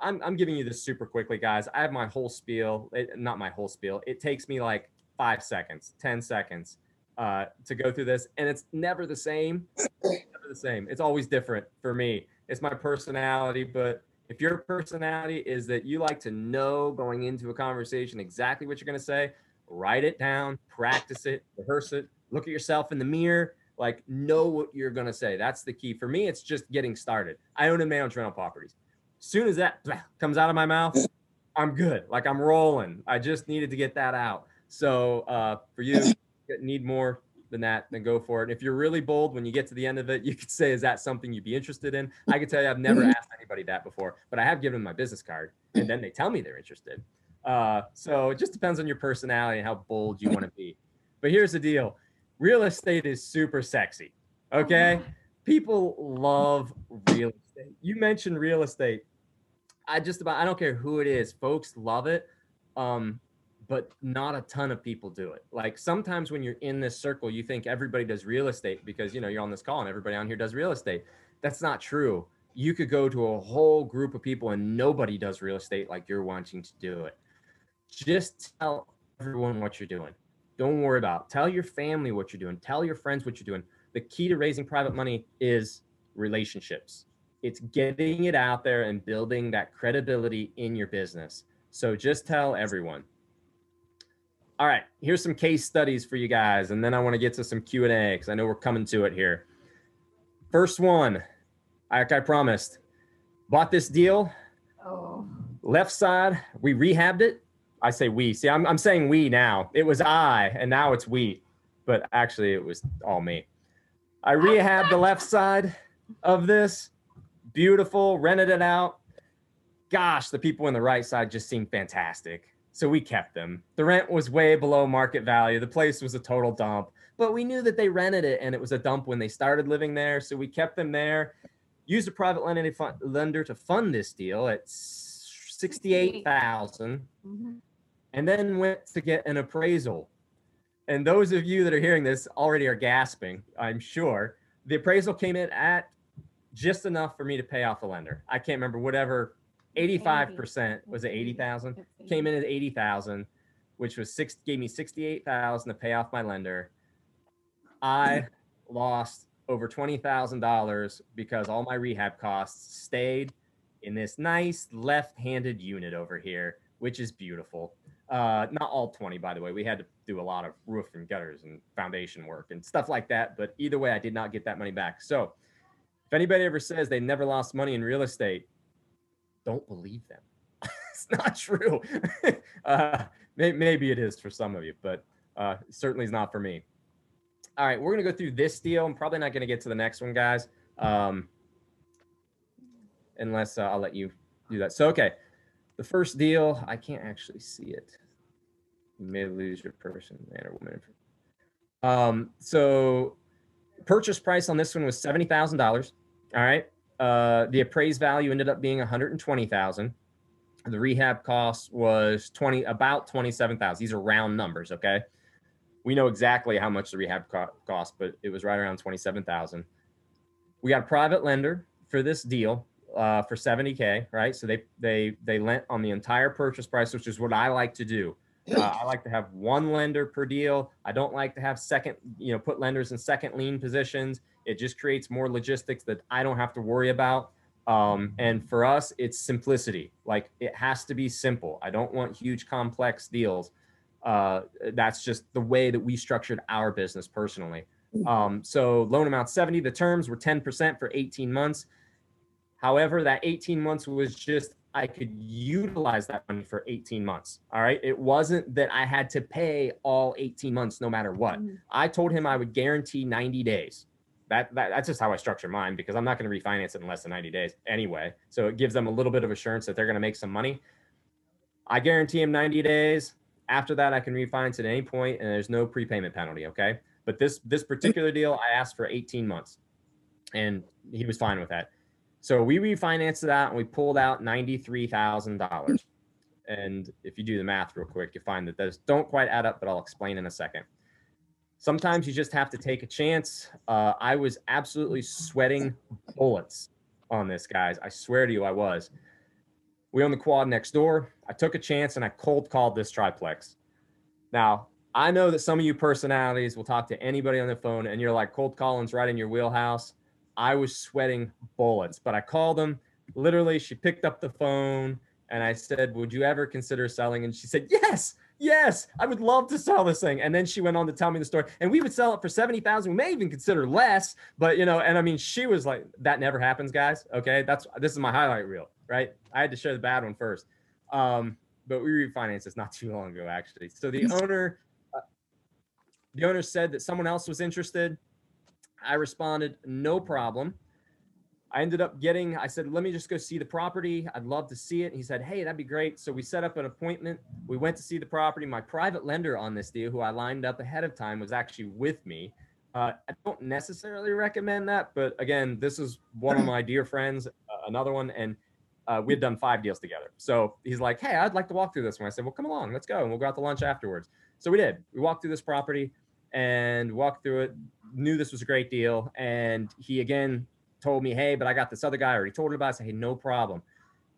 I'm I'm giving you this super quickly, guys. I have my whole spiel. It, not my whole spiel. It takes me like five seconds, 10 seconds uh, to go through this. And it's never the same. never the same. It's always different for me. It's my personality. But if your personality is that you like to know going into a conversation exactly what you're going to say, write it down, practice it, rehearse it, look at yourself in the mirror, like know what you're going to say. That's the key. For me, it's just getting started. I own and manage rental properties. Soon as that comes out of my mouth, I'm good. Like I'm rolling. I just needed to get that out. So uh, for you, need more than that, then go for it. And if you're really bold when you get to the end of it, you could say, "Is that something you'd be interested in?" I can tell you, I've never Mm-hmm. asked anybody that before, but I have given them my business card, and then they tell me they're interested. Uh, so it just depends on your personality and how bold you want to be. But here's the deal: real estate is super sexy. Okay, people love real estate. You mentioned real estate. I just about I don't care who it is, folks love it. Um, but not a ton of people do it. Like sometimes when you're in this circle, you think everybody does real estate because you know you're on this call and everybody on here does real estate. That's not true. You could go to a whole group of people and nobody does real estate like you're wanting to do it. Just tell everyone what you're doing. Don't worry about. It. Tell your family what you're doing. Tell your friends what you're doing. The key to raising private money is relationships. It's getting it out there and building that credibility in your business. So just tell everyone. All right, here's some case studies for you guys, and then I want to get to some Q and A because I know we're coming to it here. First one, like I promised, bought this deal. Oh, Left side, we rehabbed it. I say we. See, I'm I'm saying we now. It was I, and now it's we, but actually it was all me. I rehabbed the left side of this. Beautiful, rented it out. Gosh, the people in the right side just seemed fantastic. So we kept them. The rent was way below market value. The place was a total dump, but we knew that they rented it and it was a dump when they started living there. So we kept them there. Used a private lender to fund this deal at sixty-eight thousand, mhm. and then went to get an appraisal. And those of you that are hearing this already are gasping. I'm sure the appraisal came in at just enough for me to pay off the lender. I can't remember whatever. Eighty-five percent was it eighty thousand? It's came in at 80,000, which was six, gave me 68,000 to pay off my lender. I lost over $20,000 because all my rehab costs stayed in this nice left-handed unit over here, which is beautiful. Uh, not all 20, by the way. We had to do a lot of roof and gutters and foundation work and stuff like that. But either way, I did not get that money back. So if anybody ever says they never lost money in real estate, don't believe them it's not true. uh, may, maybe it is for some of you, but uh, certainly is not for me. All right, we're gonna go through this deal. I'm probably not gonna get to the next one, guys, um, unless uh, I'll let you do that. So, okay, the first deal, I can't actually see it. You may lose your person, man or woman. Um, so, purchase price on this one was seventy thousand dollars. All right, uh, the appraised value ended up being one hundred and twenty thousand The rehab cost was 20, about 27,000. These are round numbers. Okay. We know exactly how much the rehab co- cost, but it was right around 27,000. We got a private lender for this deal uh, for 70k, right? So they they they lent on the entire purchase price, which is what I like to do. Uh, I like to have one lender per deal. I don't like to have second, you know, put lenders in second lien positions. It just creates more logistics that I don't have to worry about. Um, and for us, it's simplicity. Like it has to be simple. I don't want huge, complex deals. Uh, that's just the way that we structured our business personally. Um, so loan amount 70, the terms were 10% for 18 months. However, that 18 months was just I could utilize that money for 18 months. All right. It wasn't that I had to pay all 18 months no matter what. Mhm. I told him I would guarantee 90 days. That, that that's just how I structure mine because I'm not going to refinance it in less than 90 days anyway. So it gives them a little bit of assurance that they're going to make some money. I guarantee him 90 days. After that, I can refinance at any point, and there's no prepayment penalty. Okay. But this this particular deal, I asked for 18 months, and he was fine with that. So we refinanced that and we pulled out $93,000. And if you do the math real quick, you find that those don't quite add up, but I'll explain in a second. Sometimes you just have to take a chance. Uh, I was absolutely sweating bullets on this, guys. I swear to you, I was. We own the quad next door. I took a chance and I cold called this triplex. Now, I know that some of you personalities will talk to anybody on the phone and you're like, cold calling's right in your wheelhouse. I was sweating bullets, but I called them. Literally, she picked up the phone and I said, Would you ever consider selling? And she said, Yes, yes, I would love to sell this thing. And then she went on to tell me the story. And we would sell it for 70,000. We may even consider less, but you know, and I mean, she was like, That never happens, guys. Okay. That's this is my highlight reel, right? I had to show the bad one first. Um, but we refinanced this not too long ago, actually. So the owner, uh, the owner said that someone else was interested. I responded, no problem. I ended up getting, I said, let me just go see the property. I'd love to see it. He said, hey, that'd be great. So we set up an appointment. We went to see the property. My private lender on this deal, who I lined up ahead of time, was actually with me. Uh, I don't necessarily recommend that, but again, this is one of my dear friends, uh, another one, and uh, we had done five deals together. So he's like, hey, I'd like to walk through this one. I said, well, come along, let's go, and we'll go out to lunch afterwards. So we did. We walked through this property and walked through it. Knew this was a great deal, and he again told me, hey, but I got this other guy already told him about. I said, hey, no problem.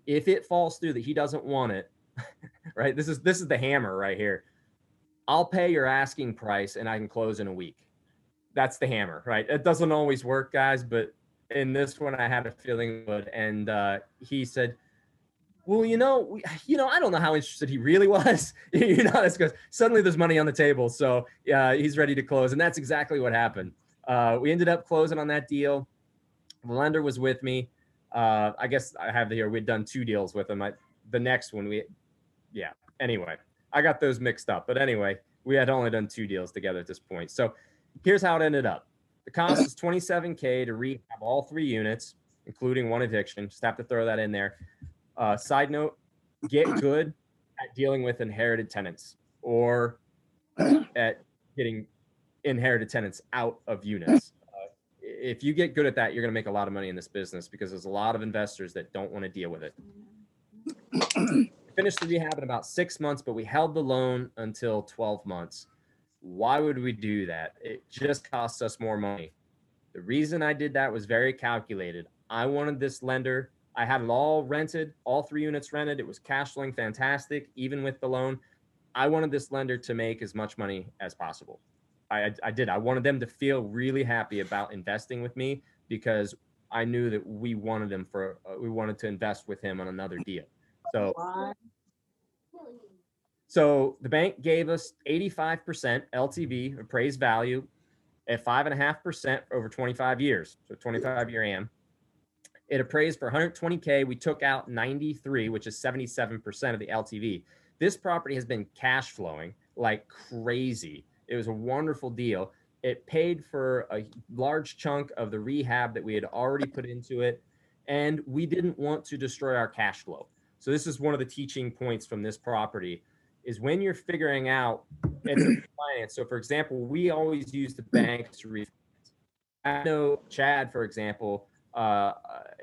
If it falls through that he doesn't want it, right? This is this is the hammer right here. I'll pay your asking price and I can close in a week. That's the hammer, right? It doesn't always work, guys, but in this one I had a feeling would. And uh, he said, well, you know, we, you know, I don't know how interested he really was. you know, this goes suddenly there's money on the table, so yeah, he's ready to close, and that's exactly what happened. Uh, we ended up closing on that deal. The lender was with me. Uh, I guess I have here. We'd done two deals with him. I, the next one, we, yeah. Anyway, I got those mixed up, but anyway, we had only done two deals together at this point. So here's how it ended up. The cost is 27k to rehab all three units, including one eviction. Just have to throw that in there. Uh, side note: get good at dealing with inherited tenants or at getting inherited tenants out of units. Uh, if you get good at that, you're going to make a lot of money in this business because there's a lot of investors that don't want to deal with it. We finished the rehab in about six months, but we held the loan until 12 months. Why would we do that? It just costs us more money. The reason I did that was very calculated. I wanted this lender, I had it all rented, all three units rented. It was cash flowing fantastic, even with the loan. I wanted this lender to make as much money as possible. I, I, did. I wanted them to feel really happy about investing with me because I knew that we wanted them for, uh, we wanted to invest with him on another deal. So so the bank gave us 85% LTV, appraised value, at five and a half percent over 25 years. So 25 year AM. It appraised for 120K. We took out 93, which is 77% of the LTV. This property has been cash flowing like crazy. It was a wonderful deal. It paid for a large chunk of the rehab that we had already put into it. And we didn't want to destroy our cash flow. So this is one of the teaching points from this property is when you're figuring out it's finance. So for example, we always use the banks to refinance. I know Chad, for example, uh,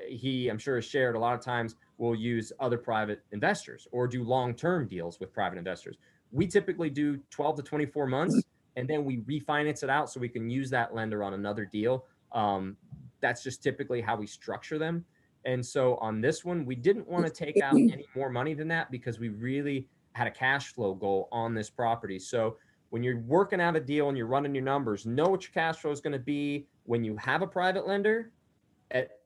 he, I'm sure, has shared a lot of times will use other private investors or do long-term deals with private investors. We typically do 12 to 24 months, and then we refinance it out so we can use that lender on another deal. Um, that's just typically how we structure them. And so on this one, we didn't want to take out any more money than that because we really had a cash flow goal on this property. So when you're working out a deal and you're running your numbers, know what your cash flow is going to be when you have a private lender at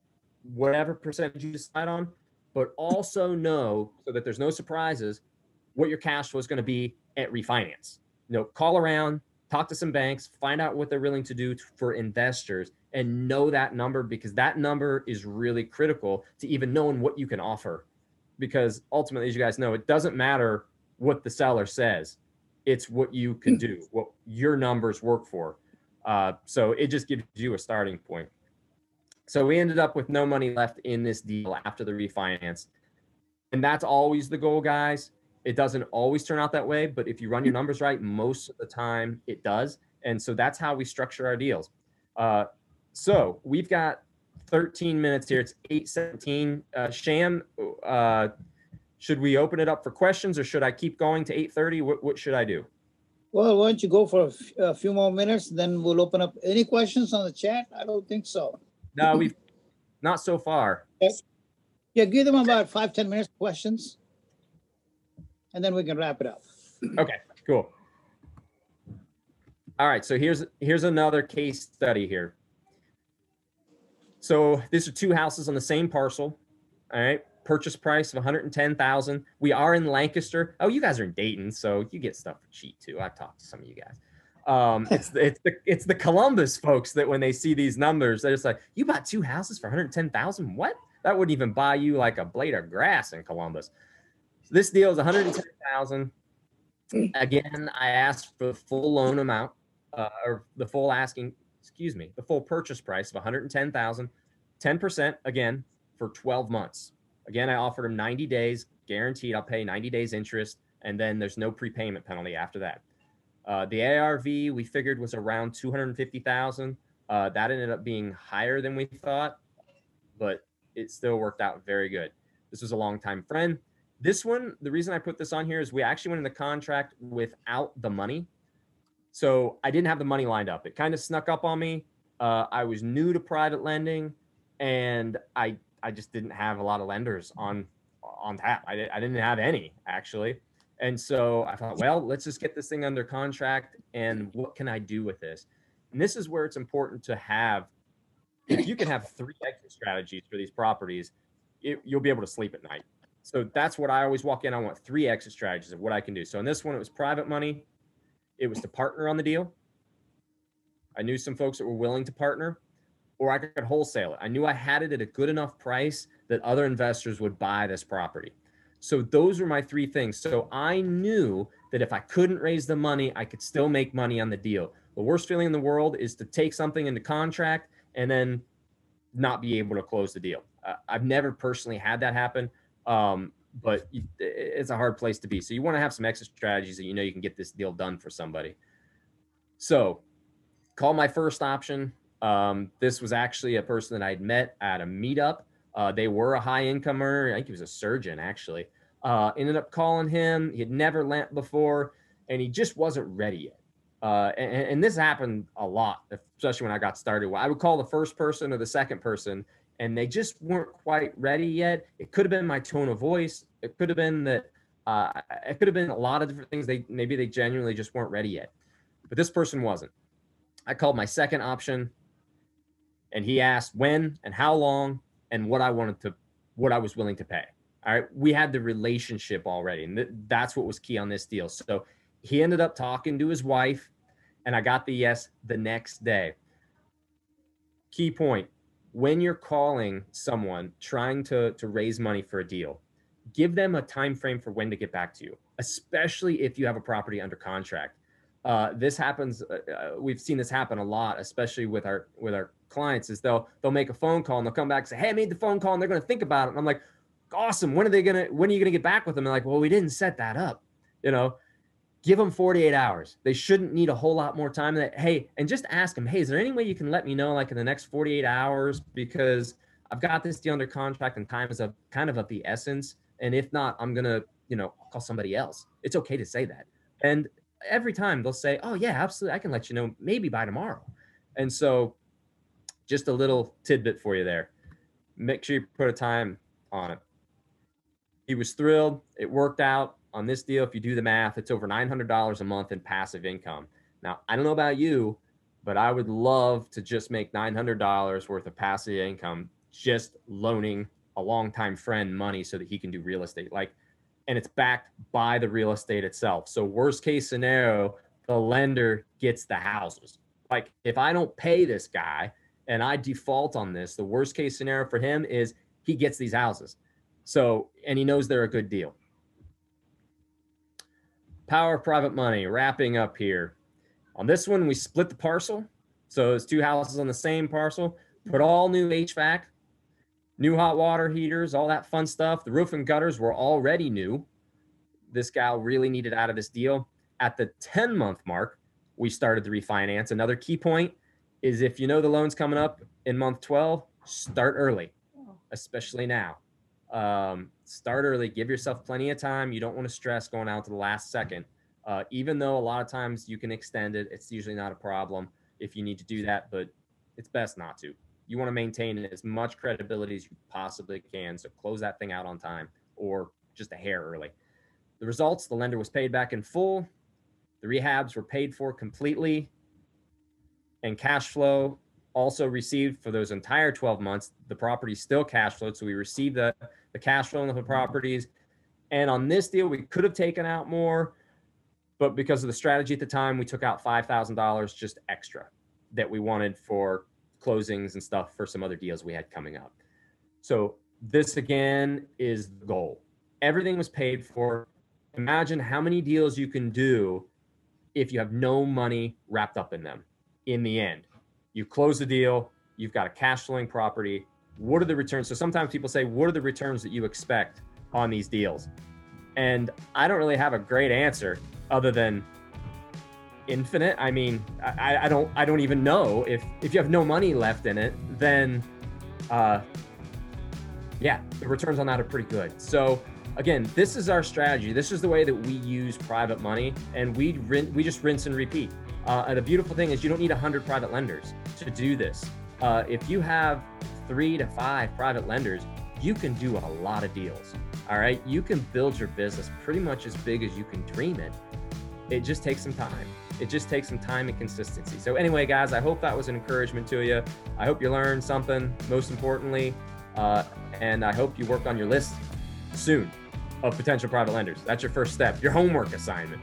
whatever percentage you decide on, but also know so that there's no surprises what your cash flow is going to be at refinance. You know, call around, talk to some banks, find out what they're willing to do for investors and know that number because that number is really critical to even knowing what you can offer. Because ultimately, as you guys know, it doesn't matter what the seller says, it's what you can do, what your numbers work for. Uh, so it just gives you a starting point. So we ended up with no money left in this deal after the refinance. And that's always the goal, guys. It doesn't always turn out that way, but if you run your numbers right, most of the time it does. And so that's how we structure our deals. Uh, so we've got 13 minutes here. It's 8:17. Uh, Sham, uh, should we open it up for questions, or should I keep going to 8:30? What, what should I do? Well, why don't you go for a few more minutes, then we'll open up. Any questions on the chat? I don't think so. No, we've not so far. Yeah, give them about five ten minutes questions. And then we can wrap it up. Okay, cool. All right, so here's here's another case study here. So these are two houses on the same parcel. All right, purchase price of 110,000. We are in Lancaster. Oh, you guys are in Dayton, so you get stuff for cheap too. I've talked to some of you guys. Um, it's the, it's the it's the Columbus folks that when they see these numbers, they're just like, "You bought two houses for 110,000? What? That wouldn't even buy you like a blade of grass in Columbus." This deal is 110,000. Again, I asked for the full loan amount, uh, or the full asking, excuse me, the full purchase price of 110,000, 10% again for 12 months. Again, I offered him 90 days guaranteed. I'll pay 90 days interest, and then there's no prepayment penalty after that. Uh, the ARV we figured was around 250,000. Uh, that ended up being higher than we thought, but it still worked out very good. This was a longtime friend. This one, the reason I put this on here is we actually went in the contract without the money. So I didn't have the money lined up. It kind of snuck up on me. Uh, I was new to private lending, and I I just didn't have a lot of lenders on on tap. I, I didn't have any actually, and so I thought, well, let's just get this thing under contract. And what can I do with this? And this is where it's important to have. If you can have three exit strategies for these properties, it, you'll be able to sleep at night. So that's what I always walk in. I want three exit strategies of what I can do. So in this one, it was private money. It was to partner on the deal. I knew some folks that were willing to partner, or I could wholesale it. I knew I had it at a good enough price that other investors would buy this property. So those were my three things. So I knew that if I couldn't raise the money, I could still make money on the deal. The worst feeling in the world is to take something into contract and then not be able to close the deal. Uh, I've never personally had that happen, um, but it's a hard place to be. So you want to have some exit strategies that you know you can get this deal done for somebody. So call my first option. Um, this was actually a person that I'd met at a meetup. Uh, they were a high income earner. I think he was a surgeon actually. Uh, ended up calling him. He had never lent before, and he just wasn't ready yet. Uh, and, and, this happened a lot, especially when I got started. I would call the first person or the second person, and they just weren't quite ready yet. It could have been my tone of voice. It could have been that. Uh, it could have been a lot of different things. They maybe they genuinely just weren't ready yet, but this person wasn't. I called my second option, and he asked when and how long and what I wanted to, what I was willing to pay. All right, we had the relationship already, and th- that's what was key on this deal. So he ended up talking to his wife and I got the yes the next day. Key point when you're calling someone trying to, to raise money for a deal, give them a time frame for when to get back to you, especially if you have a property under contract. Uh, this happens. Uh, uh we've seen this happen a lot, especially with our with our clients. Is they'll they'll make a phone call and they'll come back and say, "Hey, I made the phone call," and they're going to think about it. And I'm like, "Awesome! When are they gonna? When are you gonna get back with them?" And like, "Well, we didn't set that up." You know, give them 48 hours. They shouldn't need a whole lot more time. That hey, and just ask them, hey, is there any way you can let me know like in the next 48 hours because I've got this deal under contract and time is of kind of of the essence. And if not, I'm gonna, you know, call somebody else. It's okay to say that. And every time they'll say, Oh yeah, absolutely. I can let you know maybe by tomorrow. And so just a little tidbit for you there. Make sure you put a time on it. He was thrilled. It worked out on this deal. If you do the math, it's over $900 a month in passive income. Now, I don't know about you, but I would love to just make $900 worth of passive income just loaning a longtime friend money so that he can do real estate. Like, and it's backed by the real estate itself. So, worst case scenario, the lender gets the houses. Like, if I don't pay this guy and I default on this, the worst case scenario for him is he gets these houses. So, and he knows they're a good deal. Power of private money, wrapping up here. On this one, we split the parcel. So it's two houses on the same parcel, put all new HVAC, new hot water heaters, all that fun stuff. The roof and gutters were already new. This gal really needed out of this deal. At the 10 month mark, we started the refinance. Another key point is if you know the loan's coming up in month 12, start early, especially now. Um, start early, give yourself plenty of time. You don't want to stress going out to the last second. Uh, even though a lot of times you can extend it, it's usually not a problem if you need to do that, but it's best not to. You want to maintain as much credibility as you possibly can. So close that thing out on time or just a hair early. The results the lender was paid back in full, the rehabs were paid for completely, and cash flow also received for those entire 12 months. The property still cash flowed. So we received the, the cash flow on the properties. And on this deal, we could have taken out more but because of the strategy at the time, we took out five thousand dollars just extra that we wanted for closings and stuff for some other deals we had coming up. So this again is the goal. Everything was paid for. Imagine how many deals you can do if you have no money wrapped up in them. In the end, you close the deal, you've got a cash flowing property. What are the returns? So sometimes people say, What are the returns that you expect on these deals? And I don't really have a great answer other than infinite. I mean, I, I don't I don't even know if if you have no money left in it, then uh yeah, the returns on that are pretty good. So again, this is our strategy. This is the way that we use private money, and we rin- we just rinse and repeat. Uh, and the beautiful thing is, you don't need hundred private lenders to do this. Uh, if you have three to five private lenders, you can do a lot of deals. All right, you can build your business pretty much as big as you can dream it it just takes some time. It just takes some time and consistency. So, anyway, guys, I hope that was an encouragement to you. I hope you learned something, most importantly, uh, and I hope you work on your list soon of potential private lenders. That's your first step, your homework assignment.